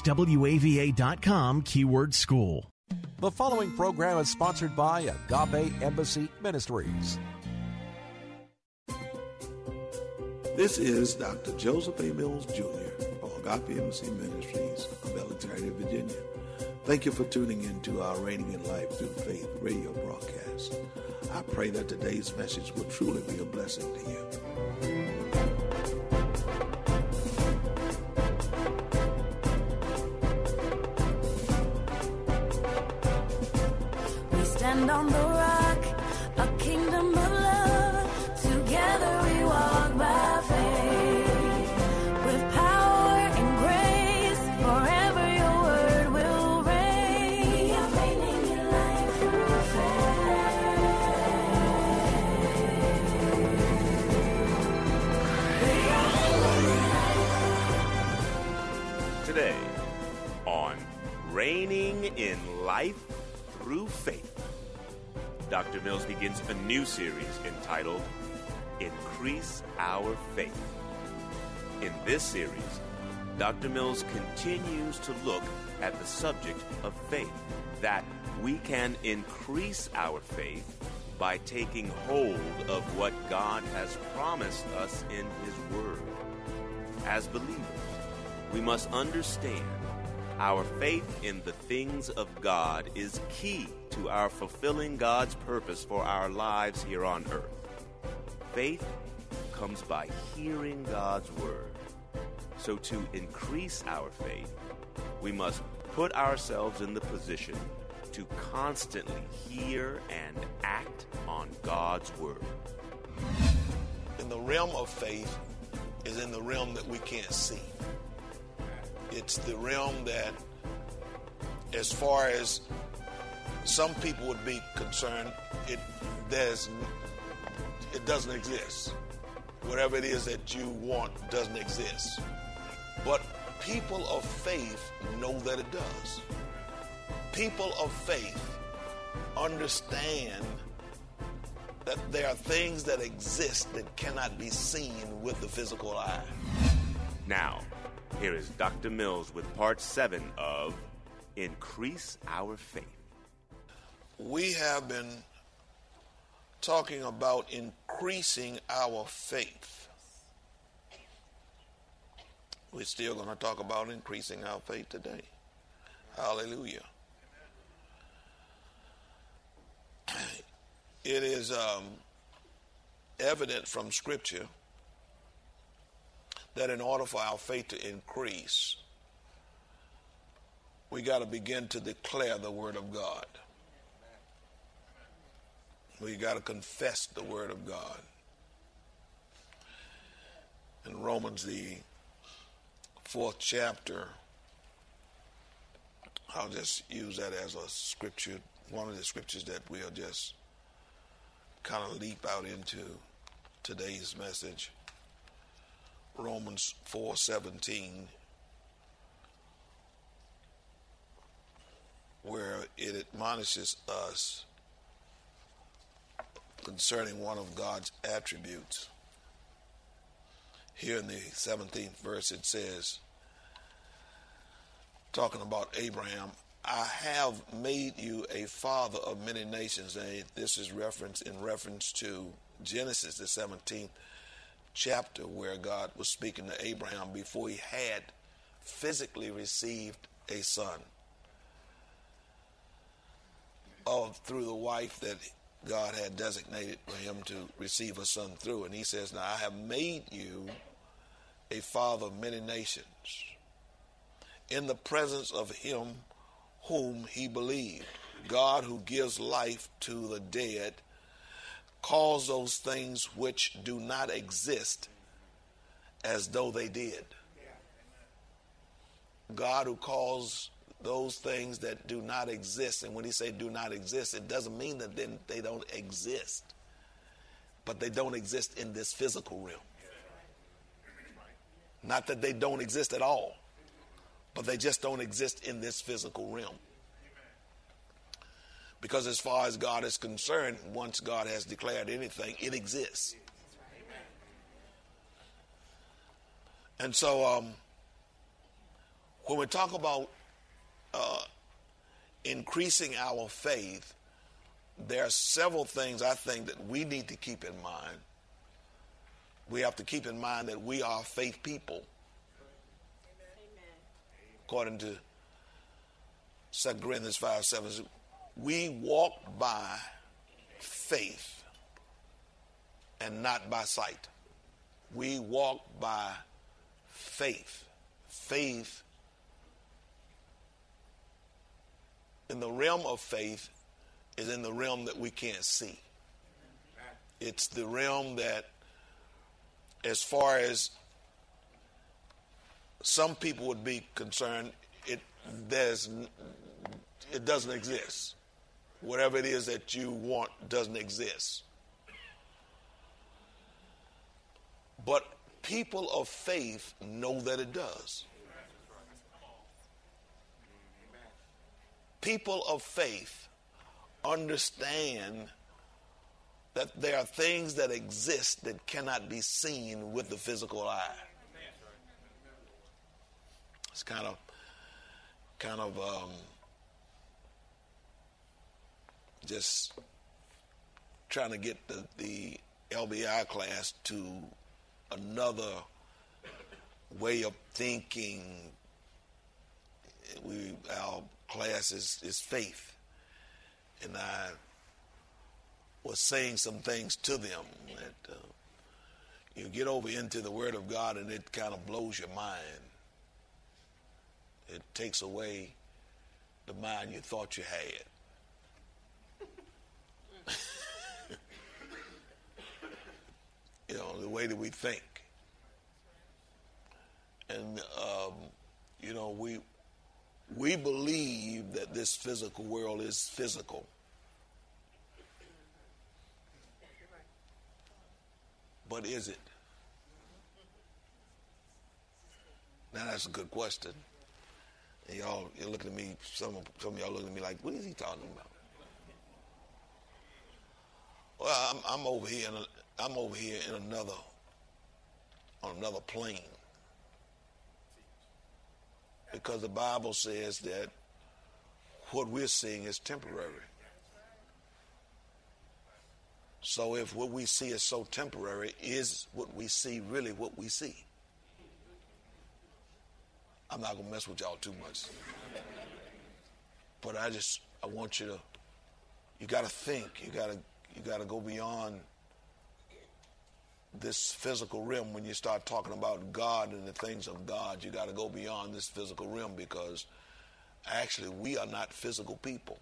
That's WAVA.com keyword school. The following program is sponsored by Agape Embassy Ministries. This is Dr. Joseph A. Mills Jr. of Agape Embassy Ministries of Alexandria, Virginia. Thank you for tuning in to our Reigning in Life Through Faith radio broadcast. I pray that today's message will truly be a blessing to you. Dr. Mills begins a new series entitled Increase Our Faith. In this series, Dr. Mills continues to look at the subject of faith, that we can increase our faith by taking hold of what God has promised us in His Word. As believers, we must understand our faith in the things of God is key to our fulfilling God's purpose for our lives here on earth. Faith comes by hearing God's word. So, to increase our faith, we must put ourselves in the position to constantly hear and act on God's word. in the realm of faith is in the realm that we can't see. It's the realm that, as far as some people would be concerned, it there's it doesn't exist. Whatever it is that you want doesn't exist. But people of faith know that it does. People of faith understand that there are things that exist that cannot be seen with the physical eye. Now, here is Dr. Mills with part seven of Increase Our Faith. We have been talking about increasing our faith. We're still going to talk about increasing our faith today. Hallelujah. It is um, evident from Scripture that in order for our faith to increase, we got to begin to declare the Word of God. We got to confess the Word of God. In Romans, the fourth chapter, I'll just use that as a scripture, one of the scriptures that we'll just kind of leap out into today's message. Romans 4:17 where it admonishes us concerning one of God's attributes. Here in the 17th verse it says talking about Abraham, I have made you a father of many nations and this is reference in reference to Genesis the 17th chapter where God was speaking to Abraham before he had physically received a son of through the wife that God had designated for him to receive a son through and he says now I have made you a father of many nations in the presence of him whom he believed God who gives life to the dead calls those things which do not exist as though they did. God who calls those things that do not exist. And when he say do not exist, it doesn't mean that then they don't exist. But they don't exist in this physical realm. Not that they don't exist at all, but they just don't exist in this physical realm. Because as far as God is concerned, once God has declared anything, it exists. And so, um, when we talk about uh, increasing our faith, there are several things I think that we need to keep in mind. We have to keep in mind that we are faith people. According to 2 Corinthians 5 7, we walk by faith and not by sight. We walk by faith. Faith in the realm of faith is in the realm that we can't see. It's the realm that, as far as some people would be concerned, it there's it doesn't exist. Whatever it is that you want doesn't exist. But people of faith know that it does. People of faith understand that there are things that exist that cannot be seen with the physical eye. It's kind of, kind of, um, just trying to get the, the LBI class to another way of thinking. We our class is, is faith, and I was saying some things to them that uh, you get over into the Word of God and it kind of blows your mind. It takes away the mind you thought you had. you know, the way that we think. And, um, you know, we, we believe that this physical world is physical. But is it? Now that's a good question. And y'all, you're looking at me. Some some of y'all looking at me like, what is he talking about? Well, I'm, I'm over here. In a, I'm over here in another on another plane because the Bible says that what we're seeing is temporary. So if what we see is so temporary, is what we see really what we see? I'm not gonna mess with y'all too much. But I just I want you to you gotta think, you gotta you gotta go beyond this physical realm when you start talking about God and the things of God. You gotta go beyond this physical realm because actually we are not physical people.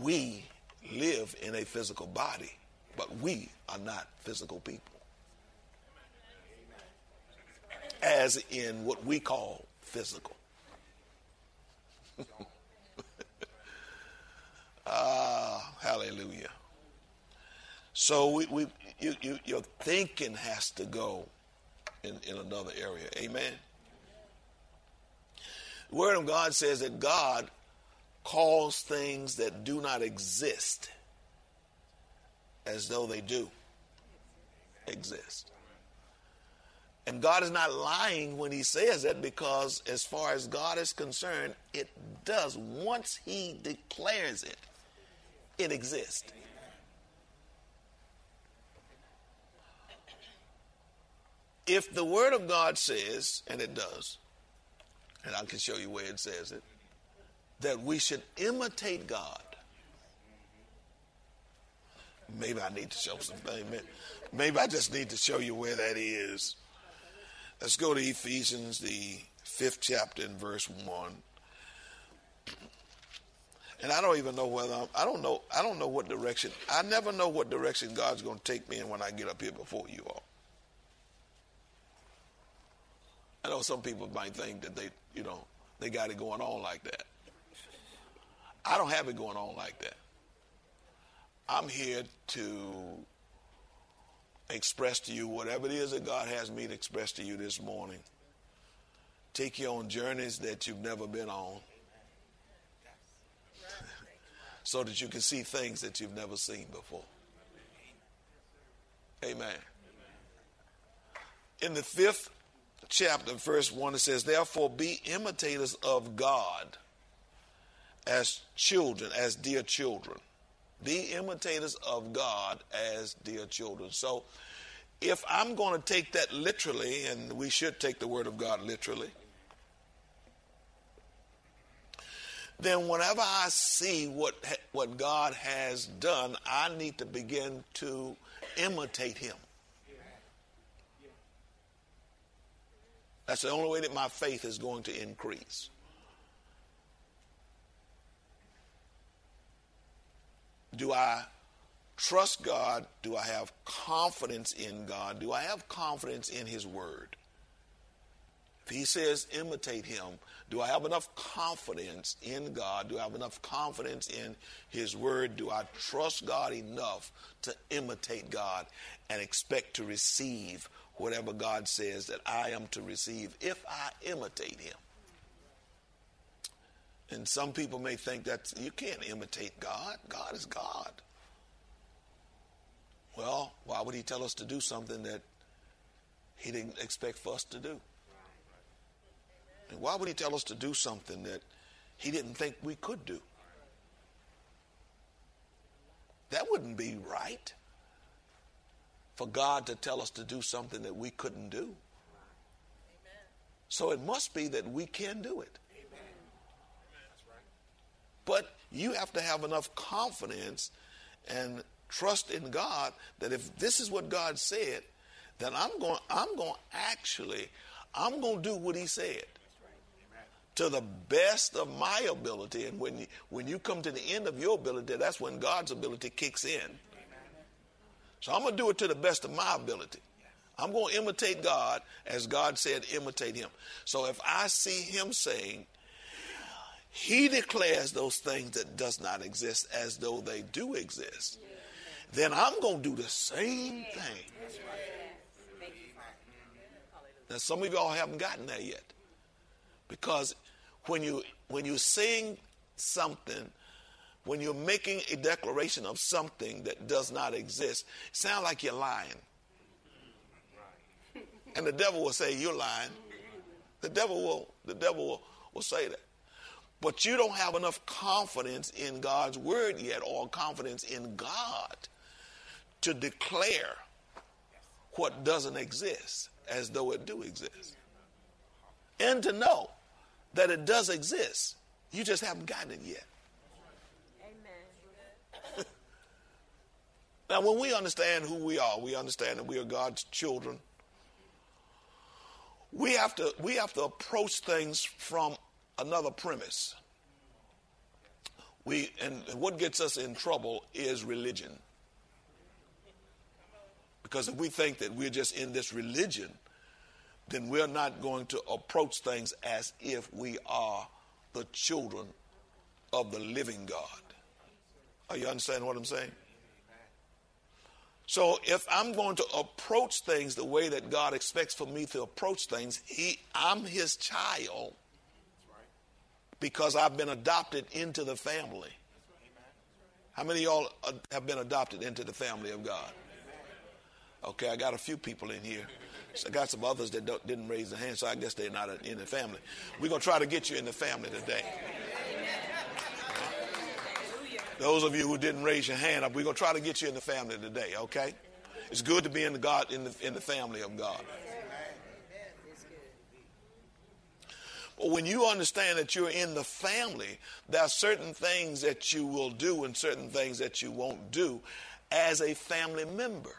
We live in a physical body, but we are not physical people. As in what we call physical. ah, hallelujah. So we, we you, you, your thinking has to go in, in another area. Amen. The Word of God says that God calls things that do not exist as though they do exist. And God is not lying when He says that because, as far as God is concerned, it does. Once He declares it, it exists. If the Word of God says, and it does, and I can show you where it says it, that we should imitate God. Maybe I need to show some. something. Maybe I just need to show you where that is. Let's go to Ephesians, the fifth chapter, and verse one. And I don't even know whether I'm, I don't know. I don't know what direction. I never know what direction God's going to take me in when I get up here before you all. Know some people might think that they, you know, they got it going on like that. I don't have it going on like that. I'm here to express to you whatever it is that God has me to express to you this morning. Take you on journeys that you've never been on so that you can see things that you've never seen before. Amen. In the fifth chapter, verse 1, it says, Therefore be imitators of God as children, as dear children. Be imitators of God as dear children. So, if I'm going to take that literally, and we should take the Word of God literally, then whenever I see what, what God has done, I need to begin to imitate Him. That's the only way that my faith is going to increase. Do I trust God? Do I have confidence in God? Do I have confidence in His Word? If He says imitate Him, do I have enough confidence in God? Do I have enough confidence in His Word? Do I trust God enough to imitate God and expect to receive whatever God says that I am to receive if I imitate Him? And some people may think that you can't imitate God. God is God. Well, why would He tell us to do something that He didn't expect for us to do? And why would He tell us to do something that He didn't think we could do? That wouldn't be right for God to tell us to do something that we couldn't do. So it must be that we can do it. But you have to have enough confidence and trust in God that if this is what God said, then I'm going I'm going to actually I'm going to do what he said. To the best of my ability and when you, when you come to the end of your ability, that's when God's ability kicks in. So I'm going to do it to the best of my ability. I'm going to imitate God as God said imitate him. So if I see him saying he declares those things that does not exist as though they do exist. Then I'm going to do the same thing. Now some of y'all haven't gotten there yet. Because when you when you sing something, when you're making a declaration of something that does not exist, sound like you're lying. And the devil will say, You're lying. The devil will the devil will, will say that. But you don't have enough confidence in God's word yet or confidence in God to declare what doesn't exist as though it do exist. And to know that it does exist. You just haven't gotten it yet. Now, when we understand who we are, we understand that we are God's children. We have to we have to approach things from another premise. We and what gets us in trouble is religion. Because if we think that we're just in this religion, then we're not going to approach things as if we are the children of the living God. Are you understanding what I'm saying? So if I'm going to approach things the way that God expects for me to approach things, he I'm his child because I've been adopted into the family. How many of y'all uh, have been adopted into the family of God? Okay, I got a few people in here. So I got some others that didn't raise their hand, so I guess they're not in the family. We're going to try to get you in the family today. Those of you who didn't raise your hand up, we're going to try to get you in the family today, okay? It's good to be in the God in the in the family of God. But when you understand that you're in the family, there are certain things that you will do and certain things that you won't do as a family member.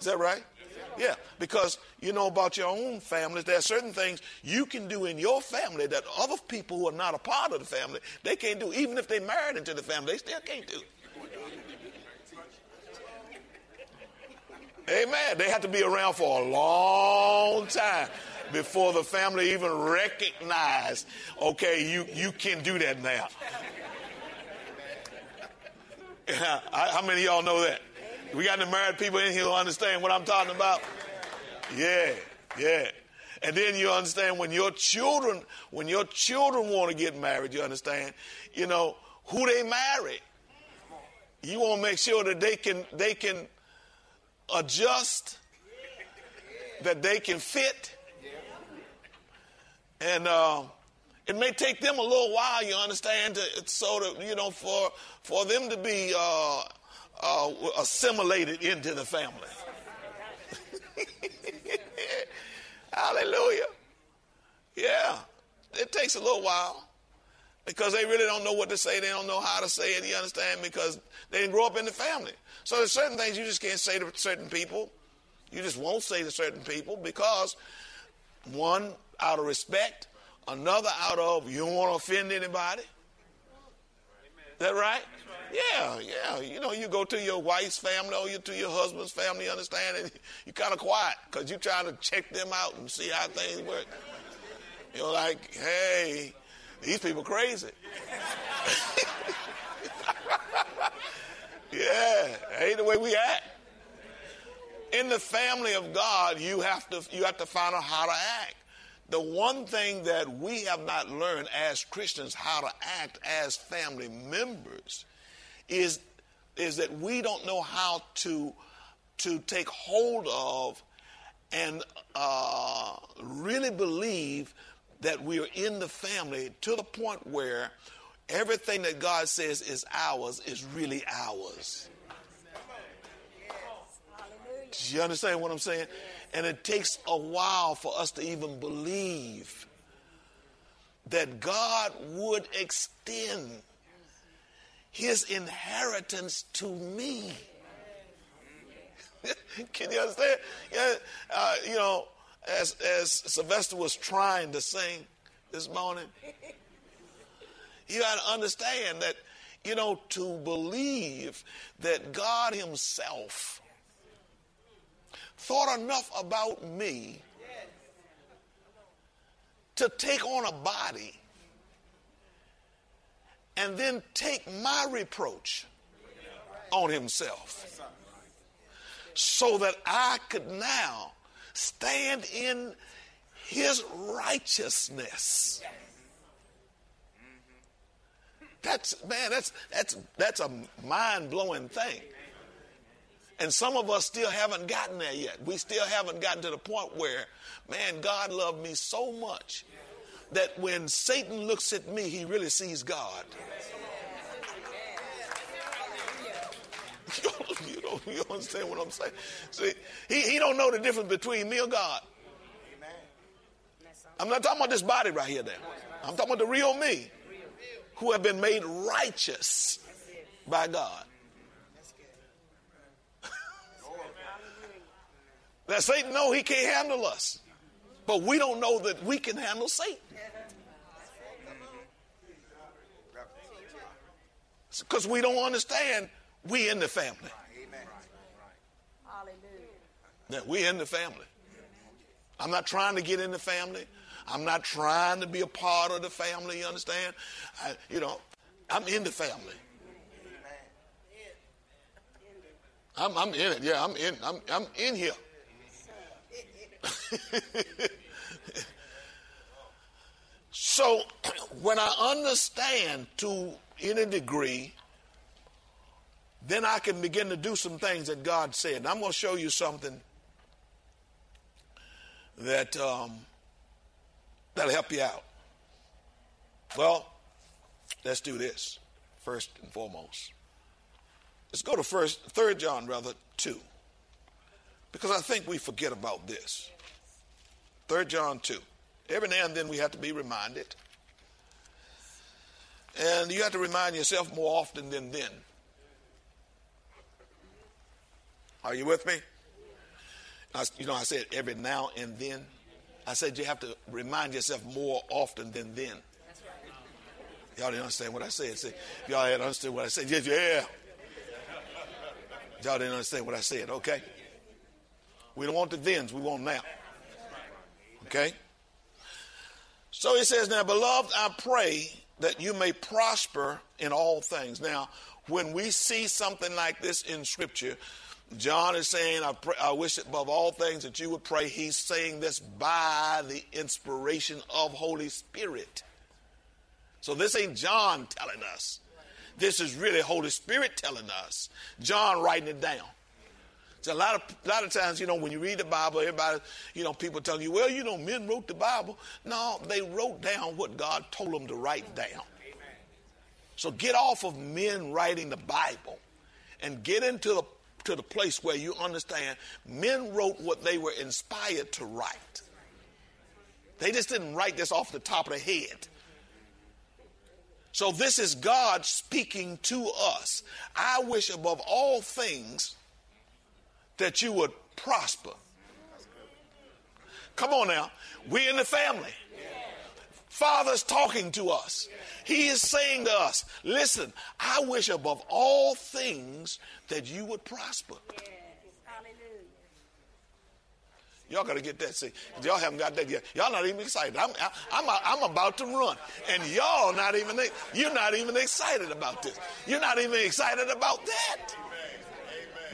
Is that right? Yeah, because you know about your own families, there are certain things you can do in your family that other people who are not a part of the family, they can't do. Even if they married into the family, they still can't do. Amen. They have to be around for a long time before the family even recognize, okay, you, you can do that now. How many of y'all know that? We got the married people in here who understand what I'm talking about? Yeah, yeah. And then you understand when your children, when your children want to get married, you understand, you know, who they marry. You want to make sure that they can they can adjust, that they can fit. And uh, it may take them a little while, you understand, to, so that, you know, for, for them to be uh, uh, assimilated into the family. Hallelujah. Yeah, it takes a little while because they really don't know what to say. They don't know how to say it. You understand? Because they didn't grow up in the family. So there's certain things you just can't say to certain people. You just won't say to certain people because one, out of respect, another out of you don't want to offend anybody. That right? Yeah, yeah. You know, you go to your wife's family or you to your husband's family, you understand, and you're kind of quiet because you're trying to check them out and see how things work. You're like, hey, these people crazy. yeah, ain't the way we act. In the family of God, you have to you have to find out how to act. The one thing that we have not learned as Christians how to act as family members is is that we don't know how to to take hold of and uh, really believe that we are in the family to the point where everything that God says is ours is really ours. Do you understand what I'm saying? And it takes a while for us to even believe that God would extend his inheritance to me. Can you understand? Yeah, uh, you know, as, as Sylvester was trying to sing this morning, you got to understand that, you know, to believe that God Himself thought enough about me to take on a body and then take my reproach on himself so that I could now stand in his righteousness. That's man, that's that's that's a mind-blowing thing. And some of us still haven't gotten there yet. We still haven't gotten to the point where, man, God loved me so much that when Satan looks at me, he really sees God. you, don't, you understand what I'm saying? See, he, he don't know the difference between me or God. I'm not talking about this body right here now. I'm talking about the real me who have been made righteous by God. Now Satan know he can't handle us. But we don't know that we can handle Satan. Because we don't understand we in the family. Yeah, we in the family. I'm not trying to get in the family. I'm not trying to be a part of the family, you understand? I, you know, I'm in the family. I'm, I'm in it. Yeah, I'm in. I'm, I'm in here. so when I understand to any degree, then I can begin to do some things that God said. And I'm going to show you something that um, that'll help you out. Well, let's do this first and foremost. Let's go to first, third John rather two, because I think we forget about this. Third John two. Every now and then we have to be reminded, and you have to remind yourself more often than then. Are you with me? I, you know, I said every now and then. I said you have to remind yourself more often than then. Y'all didn't understand what I said. See, y'all had understood what I said. Yeah, yeah. Y'all didn't understand what I said. Okay. We don't want the thens, we want now. Okay? So he says, Now, beloved, I pray that you may prosper in all things. Now, when we see something like this in Scripture, John is saying, I, pray, I wish above all things that you would pray. He's saying this by the inspiration of Holy Spirit. So this ain't John telling us. This is really Holy Spirit telling us. John writing it down. So a lot of a lot of times, you know, when you read the Bible, everybody, you know, people telling you, well, you know, men wrote the Bible. No, they wrote down what God told them to write down. So get off of men writing the Bible and get into the to the place where you understand men wrote what they were inspired to write. They just didn't write this off the top of their head. So this is God speaking to us. I wish above all things that you would prosper. Come on now. We're in the family. Father's talking to us. He is saying to us, listen, I wish above all things that you would prosper. Y'all got to get that. See, y'all haven't got that yet. Y'all not even excited. I'm, I'm, I'm about to run, and y'all not even. You're not even excited about this. You're not even excited about that.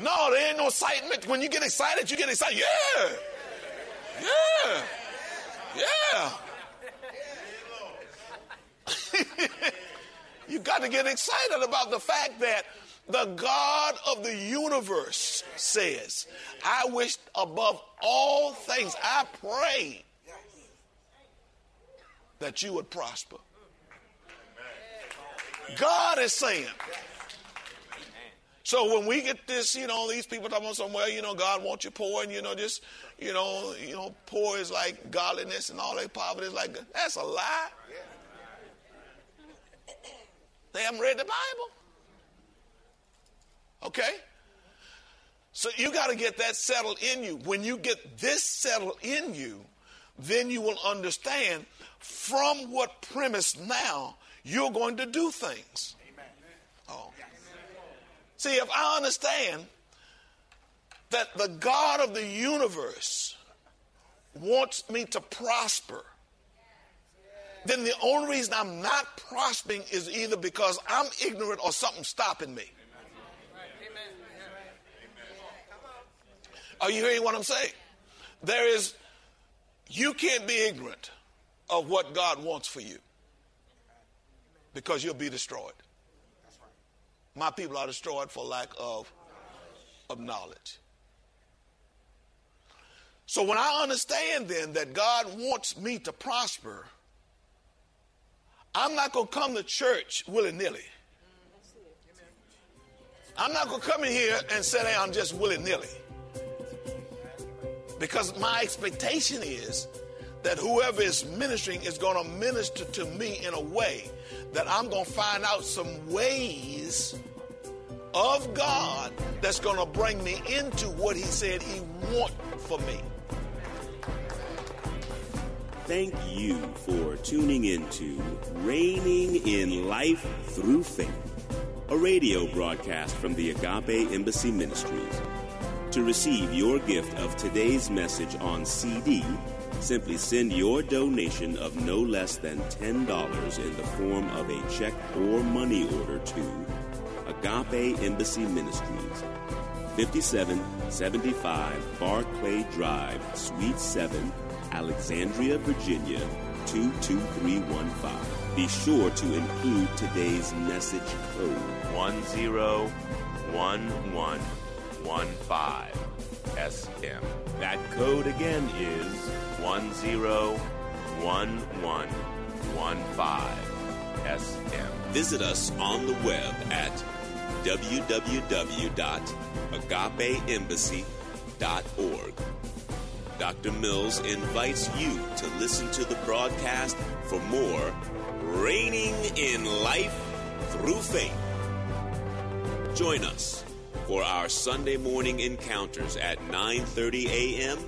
No, there ain't no excitement. When you get excited, you get excited. Yeah. Yeah. Yeah. you got to get excited about the fact that the God of the universe says, I wish above all things, I pray that you would prosper. God is saying, so when we get this, you know, these people talking about somewhere, you know, God wants you poor, and you know, just, you know, you know, poor is like godliness, and all that poverty is like that's a lie. They haven't read the Bible. Okay? So you got to get that settled in you. When you get this settled in you, then you will understand from what premise now you're going to do things. Amen. Oh. See, if I understand that the God of the universe wants me to prosper, then the only reason I'm not prospering is either because I'm ignorant or something's stopping me. Are you hearing what I'm saying? There is, you can't be ignorant of what God wants for you because you'll be destroyed. My people are destroyed for lack of, of knowledge. So when I understand then that God wants me to prosper, I'm not going to come to church willy nilly. I'm not going to come in here and say, hey, I'm just willy nilly. Because my expectation is that whoever is ministering is going to minister to me in a way that I'm going to find out some ways of God that's going to bring me into what He said He want for me. Thank you for tuning into Reigning in Life Through Faith, a radio broadcast from the Agape Embassy Ministries. To receive your gift of today's message on CD, simply send your donation of no less than $10 in the form of a check or money order to Agape Embassy Ministries, 5775 Barclay Drive, Suite 7, Alexandria, Virginia, 22315. Be sure to include today's message code 101115 SM. That code again is 101115 SM. Visit us on the web at www.agapeembassy.org. Dr. Mills invites you to listen to the broadcast for more Reigning in Life Through Faith. Join us for our Sunday morning encounters at 9:30 a.m.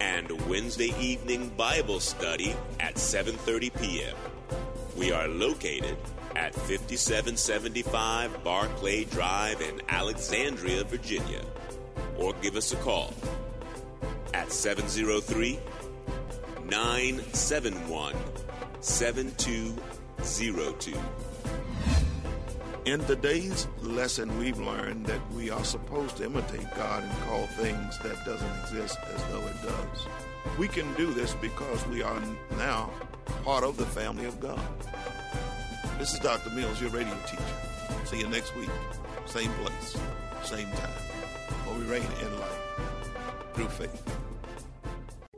and Wednesday evening Bible study at 7:30 p.m. We are located at 5775 Barclay Drive in Alexandria, Virginia. Or give us a call at 703 971 7202. In today's lesson, we've learned that we are supposed to imitate God and call things that doesn't exist as though it does. We can do this because we are now part of the family of God. This is Dr. Mills, your radio teacher. See you next week. Same place, same time. Where we reign in life through faith.